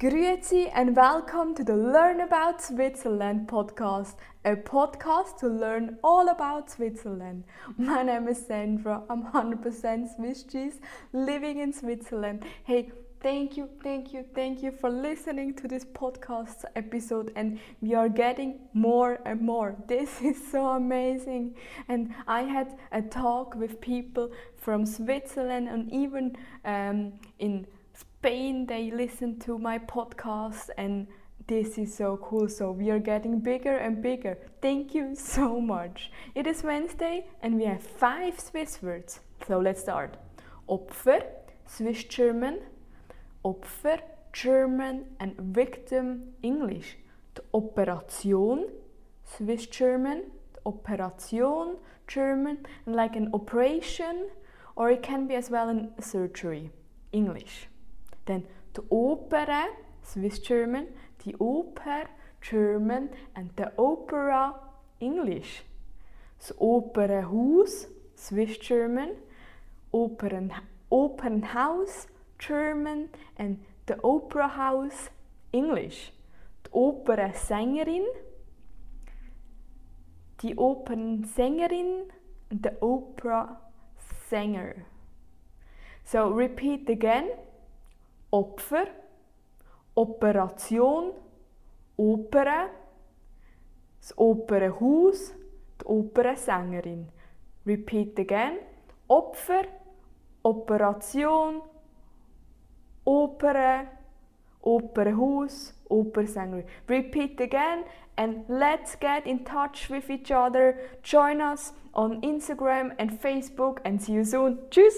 Grüezi and welcome to the Learn About Switzerland podcast, a podcast to learn all about Switzerland. My name is Sandra, I'm 100% Swiss cheese living in Switzerland. Hey, thank you, thank you, thank you for listening to this podcast episode, and we are getting more and more. This is so amazing. And I had a talk with people from Switzerland and even um, in Spain, they listen to my podcast and this is so cool. So we are getting bigger and bigger. Thank you so much. It is Wednesday and we have five Swiss words. So let's start. Opfer, Swiss German, Opfer, German and victim, English. The Operation, Swiss German, the Operation, German, like an operation, or it can be as well in surgery, English. Then the Opera, Swiss German, the Oper, German, and the Opera, English. Das Opernhaus, Swiss German, Opern, Opernhaus, German, and the Opera House, English. Die Opernsängerin, die Opernsängerin, and the opera singer. So repeat again. Opfer, Operation, Oper, das Opernhaus, die Opernsängerin. Repeat again. Opfer, Operation, Oper, Opernhaus, Opernsängerin. Repeat again and let's get in touch with each other. Join us on Instagram and Facebook and see you soon. Tschüss!